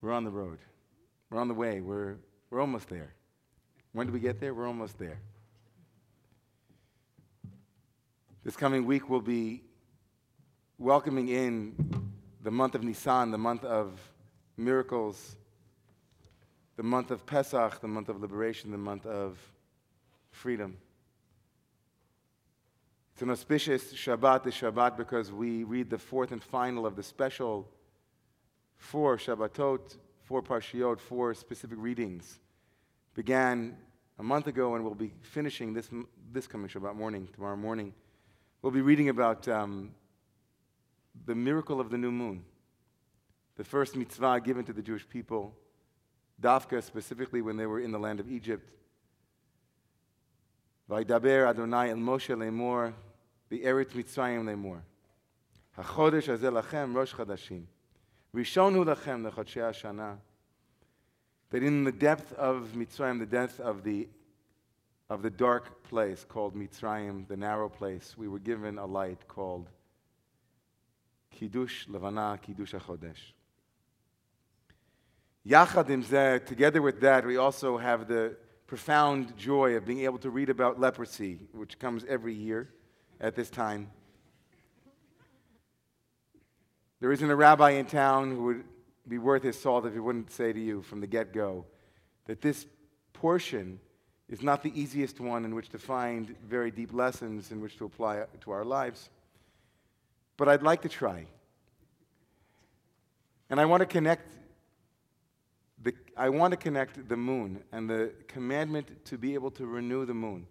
We're on the road. We're on the way. We're, we're almost there. When do we get there? We're almost there. This coming week, we'll be welcoming in the month of Nisan, the month of miracles, the month of Pesach, the month of liberation, the month of freedom. It's an auspicious Shabbat, the Shabbat, because we read the fourth and final of the special four Shabbatot, four Parshiot, four specific readings. Began a month ago and we'll be finishing this, this coming Shabbat morning, tomorrow morning. We'll be reading about um, the miracle of the new moon, the first mitzvah given to the Jewish people, Dafka specifically when they were in the land of Egypt. Vaydaber Adonai el Moshe lemor, the Eretz Mitzrayim lemor. HaChodesh lachem rosh chadashim. Rishonu lachem lechotshei hashana. That in the depth of Mitzrayim, the depth of the, of the dark place called Mitzrayim, the narrow place, we were given a light called Kiddush Levana, Kiddush HaChodesh. Yachad im together with that, we also have the profound joy of being able to read about leprosy, which comes every year at this time. There isn't a rabbi in town who would be worth his salt if he wouldn't say to you from the get go that this portion is not the easiest one in which to find very deep lessons in which to apply to our lives. But I'd like to try. And I want to connect the, I want to connect the moon and the commandment to be able to renew the moon,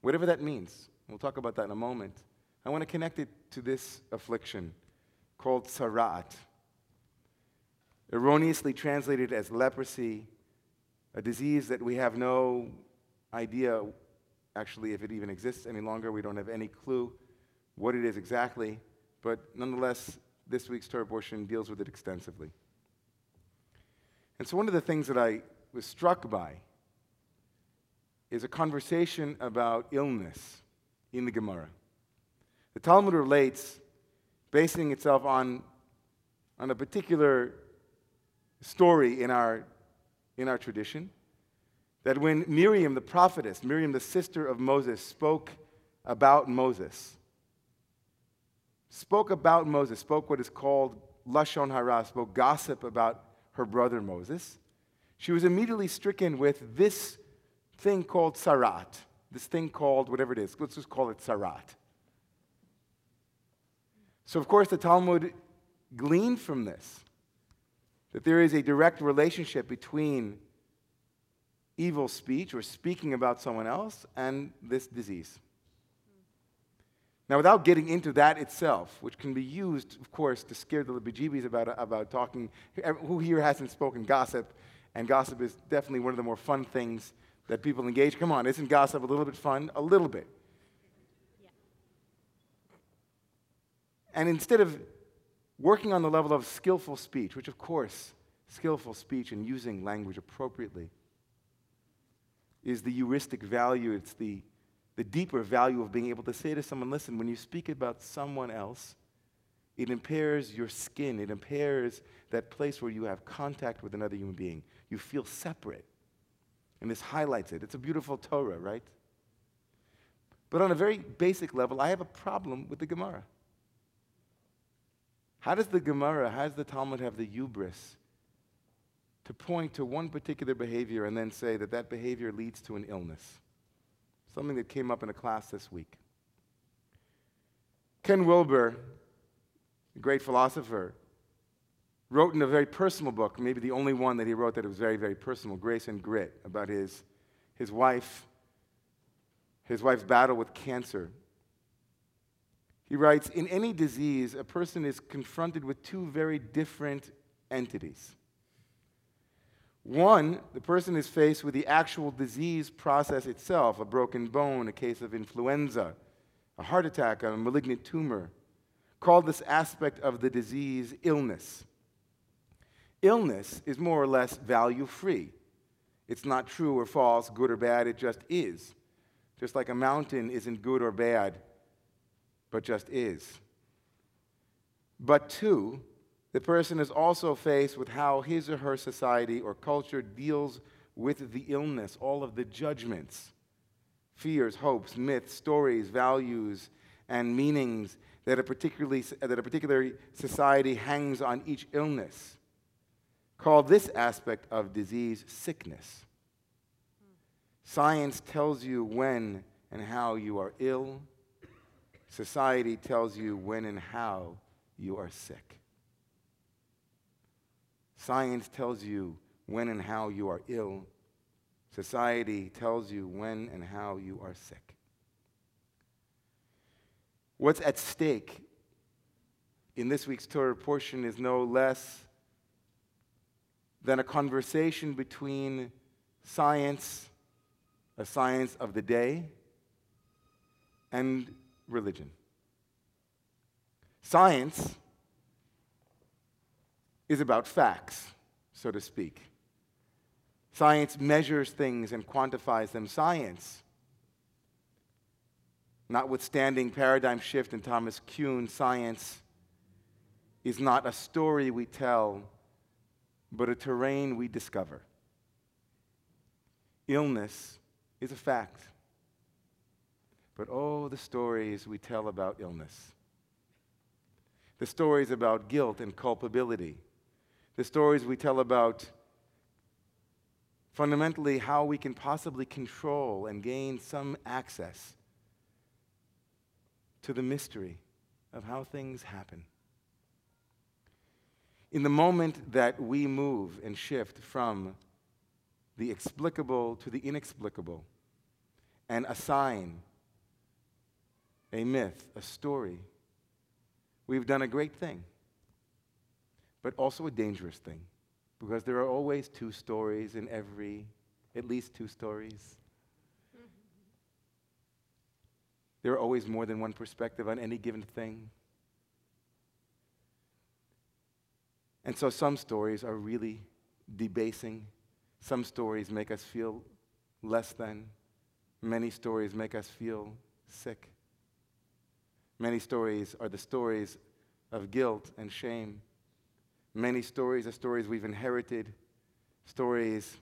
whatever that means. We'll talk about that in a moment. I want to connect it to this affliction called tzarat, erroneously translated as leprosy, a disease that we have no idea actually if it even exists any longer. We don't have any clue what it is exactly, but nonetheless, this week's Torah portion deals with it extensively. And so, one of the things that I was struck by is a conversation about illness in the Gemara. The Talmud relates, basing itself on, on a particular story in our, in our tradition, that when Miriam, the prophetess, Miriam, the sister of Moses, spoke about Moses, spoke about Moses, spoke what is called Lashon Hara, spoke gossip about her brother Moses, she was immediately stricken with this thing called tzarat, this thing called whatever it is. Let's just call it tzarat. So, of course, the Talmud gleaned from this that there is a direct relationship between evil speech or speaking about someone else and this disease. Now, without getting into that itself, which can be used, of course, to scare the bejeebies about, about talking, who here hasn't spoken gossip? And gossip is definitely one of the more fun things that people engage. Come on, isn't gossip a little bit fun? A little bit. And instead of working on the level of skillful speech, which, of course, skillful speech and using language appropriately is the heuristic value, it's the the deeper value of being able to say to someone, listen, when you speak about someone else, it impairs your skin. It impairs that place where you have contact with another human being. You feel separate. And this highlights it. It's a beautiful Torah, right? But on a very basic level, I have a problem with the Gemara. How does the Gemara, how does the Talmud have the hubris to point to one particular behavior and then say that that behavior leads to an illness? Something that came up in a class this week. Ken Wilber, a great philosopher, wrote in a very personal book, maybe the only one that he wrote that was very, very personal, Grace and Grit, about his, his wife, his wife's battle with cancer. He writes, in any disease, a person is confronted with two very different entities. One, the person is faced with the actual disease process itself a broken bone, a case of influenza, a heart attack, a malignant tumor. Called this aspect of the disease illness. Illness is more or less value free. It's not true or false, good or bad, it just is. Just like a mountain isn't good or bad, but just is. But two, the person is also faced with how his or her society or culture deals with the illness, all of the judgments, fears, hopes, myths, stories, values, and meanings that a, particularly, that a particular society hangs on each illness. Call this aspect of disease sickness. Science tells you when and how you are ill. Society tells you when and how you are sick. Science tells you when and how you are ill. Society tells you when and how you are sick. What's at stake in this week's Torah portion is no less than a conversation between science, a science of the day, and religion. Science is about facts, so to speak. Science measures things and quantifies them. Science, notwithstanding paradigm shift in Thomas Kuhn, science is not a story we tell, but a terrain we discover. Illness is a fact. But oh, the stories we tell about illness. The stories about guilt and culpability the stories we tell about fundamentally how we can possibly control and gain some access to the mystery of how things happen. In the moment that we move and shift from the explicable to the inexplicable and assign a myth, a story, we've done a great thing but also a dangerous thing because there are always two stories in every, at least two stories. There are always more than one perspective on any given thing. And so some stories are really debasing. Some stories make us feel less than. Many stories make us feel sick. Many stories are the stories of guilt and shame Many stories are stories we've inherited, stories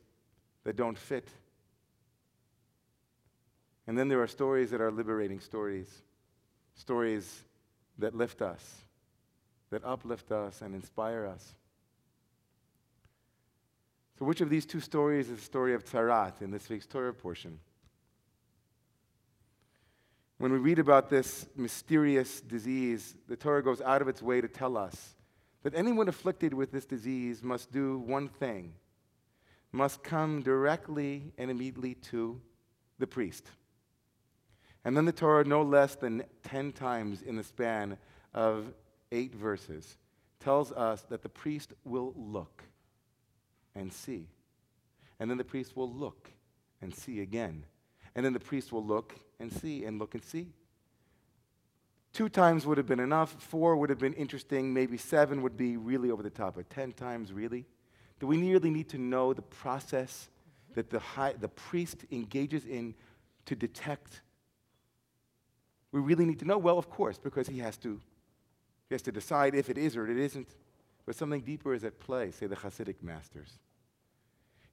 that don't fit. And then there are stories that are liberating stories, stories that lift us, that uplift us and inspire us. So, which of these two stories is the story of Tzarat in this week's Torah portion? When we read about this mysterious disease, the Torah goes out of its way to tell us that anyone afflicted with this disease must do one thing must come directly and immediately to the priest. And then the Torah, no less than 10 times in the span of eight verses, tells us that the priest will look and see. And then the priest will look and see again. And then the priest will look and see and look and see. Two times would have been enough. Four would have been interesting. Maybe seven would be really over the top. But ten times, really? Do we really need to know the process that the, high, the priest engages in to detect? We really need to know? Well, of course, because he has to, he has to decide if it is or it isn't. But something deeper is at play, say the Hasidic masters.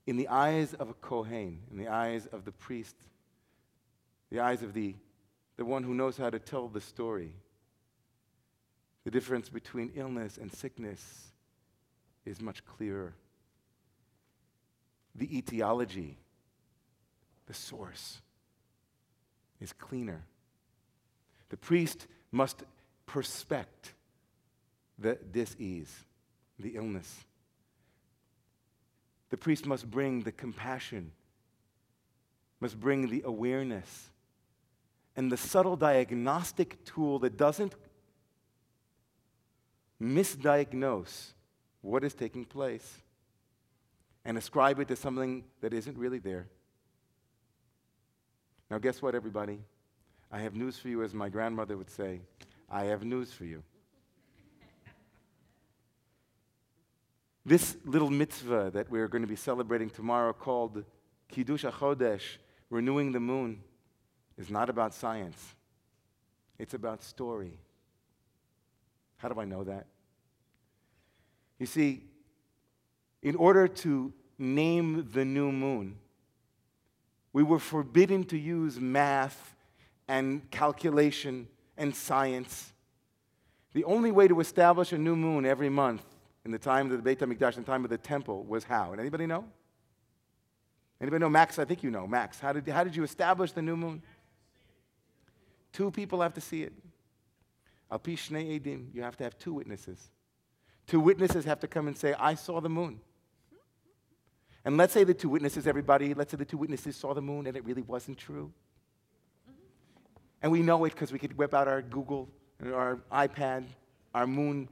In the eyes of a Kohen, in the eyes of the priest, the eyes of the the one who knows how to tell the story. The difference between illness and sickness is much clearer. The etiology, the source, is cleaner. The priest must perspect the disease, the illness. The priest must bring the compassion, must bring the awareness and the subtle diagnostic tool that doesn't misdiagnose what is taking place and ascribe it to something that isn't really there. Now, guess what, everybody? I have news for you, as my grandmother would say. I have news for you. this little mitzvah that we're going to be celebrating tomorrow called Kiddush HaChodesh, renewing the moon, is not about science, it's about story. How do I know that? You see, in order to name the new moon, we were forbidden to use math and calculation and science. The only way to establish a new moon every month in the time of the Beit HaMikdash, in the time of the temple, was how? And anybody know? Anybody know? Max, I think you know. Max, how did, how did you establish the new moon? Two people have to see it. Al Edim, you have to have two witnesses. Two witnesses have to come and say, I saw the moon. And let's say the two witnesses, everybody, let's say the two witnesses saw the moon and it really wasn't true. And we know it because we could whip out our Google, our iPad, our moon,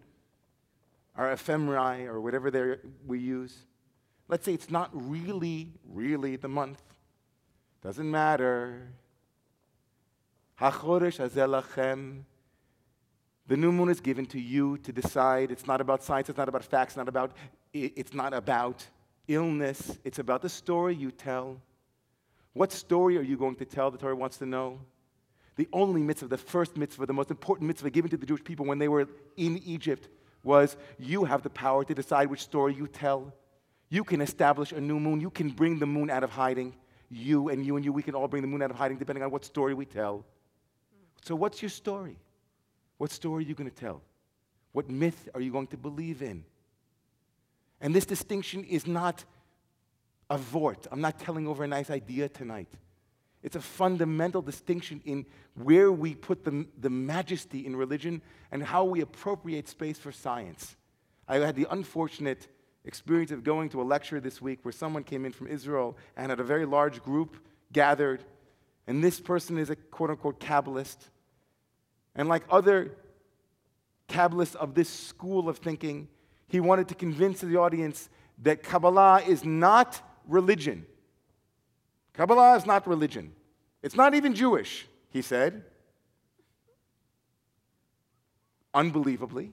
our ephemerai, or whatever we use. Let's say it's not really, really the month. Doesn't matter. HaChodesh azelachem. The new moon is given to you to decide. It's not about science, it's not about facts, it's not about, it's not about illness. It's about the story you tell. What story are you going to tell? The Torah wants to know. The only mitzvah, the first mitzvah, the most important mitzvah given to the Jewish people when they were in Egypt was you have the power to decide which story you tell. You can establish a new moon. You can bring the moon out of hiding. You and you and you, we can all bring the moon out of hiding depending on what story we tell. So, what's your story? What story are you going to tell? What myth are you going to believe in? And this distinction is not a vort. I'm not telling over a nice idea tonight. It's a fundamental distinction in where we put the, the majesty in religion and how we appropriate space for science. I had the unfortunate experience of going to a lecture this week where someone came in from Israel and had a very large group gathered, and this person is a quote unquote Kabbalist. And like other Kabbalists of this school of thinking, he wanted to convince the audience that Kabbalah is not religion. Kabbalah is not religion. It's not even Jewish, he said. Unbelievably.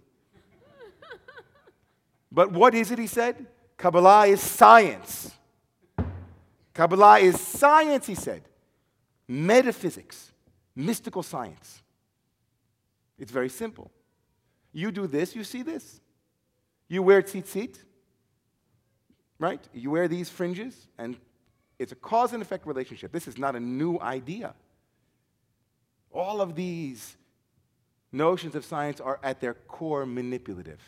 But what is it, he said? Kabbalah is science. Kabbalah is science, he said. Metaphysics, mystical science. It's very simple. You do this, you see this. You wear tzitzit, right? You wear these fringes, and it's a cause and effect relationship. This is not a new idea. All of these notions of science are at their core manipulative.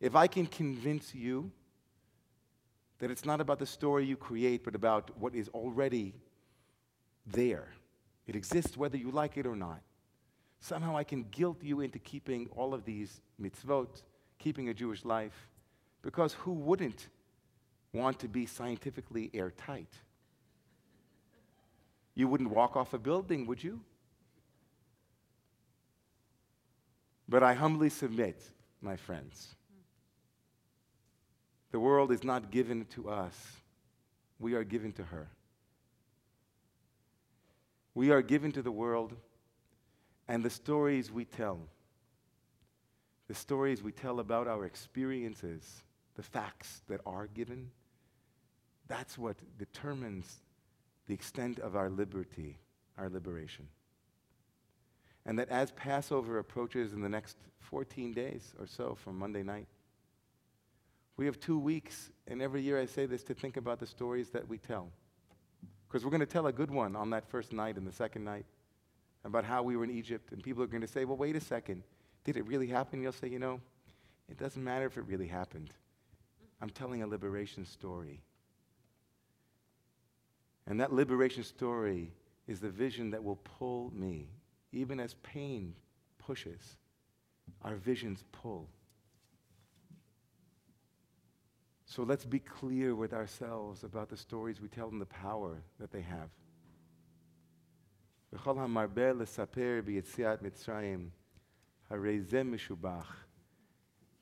If I can convince you that it's not about the story you create, but about what is already there, it exists whether you like it or not. Somehow I can guilt you into keeping all of these mitzvot, keeping a Jewish life, because who wouldn't want to be scientifically airtight? You wouldn't walk off a building, would you? But I humbly submit, my friends, the world is not given to us, we are given to her. We are given to the world, and the stories we tell, the stories we tell about our experiences, the facts that are given, that's what determines the extent of our liberty, our liberation. And that as Passover approaches in the next 14 days or so from Monday night, we have two weeks, and every year I say this to think about the stories that we tell. Because we're going to tell a good one on that first night and the second night about how we were in Egypt, and people are going to say, well, wait a second, did it really happen? You'll say, you know, it doesn't matter if it really happened. I'm telling a liberation story. And that liberation story is the vision that will pull me, even as pain pushes, our visions pull. So let's be clear with ourselves about the stories we tell and the power that they have.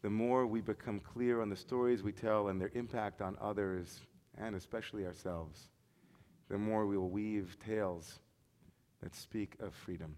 The more we become clear on the stories we tell and their impact on others, and especially ourselves, the more we will weave tales that speak of freedom.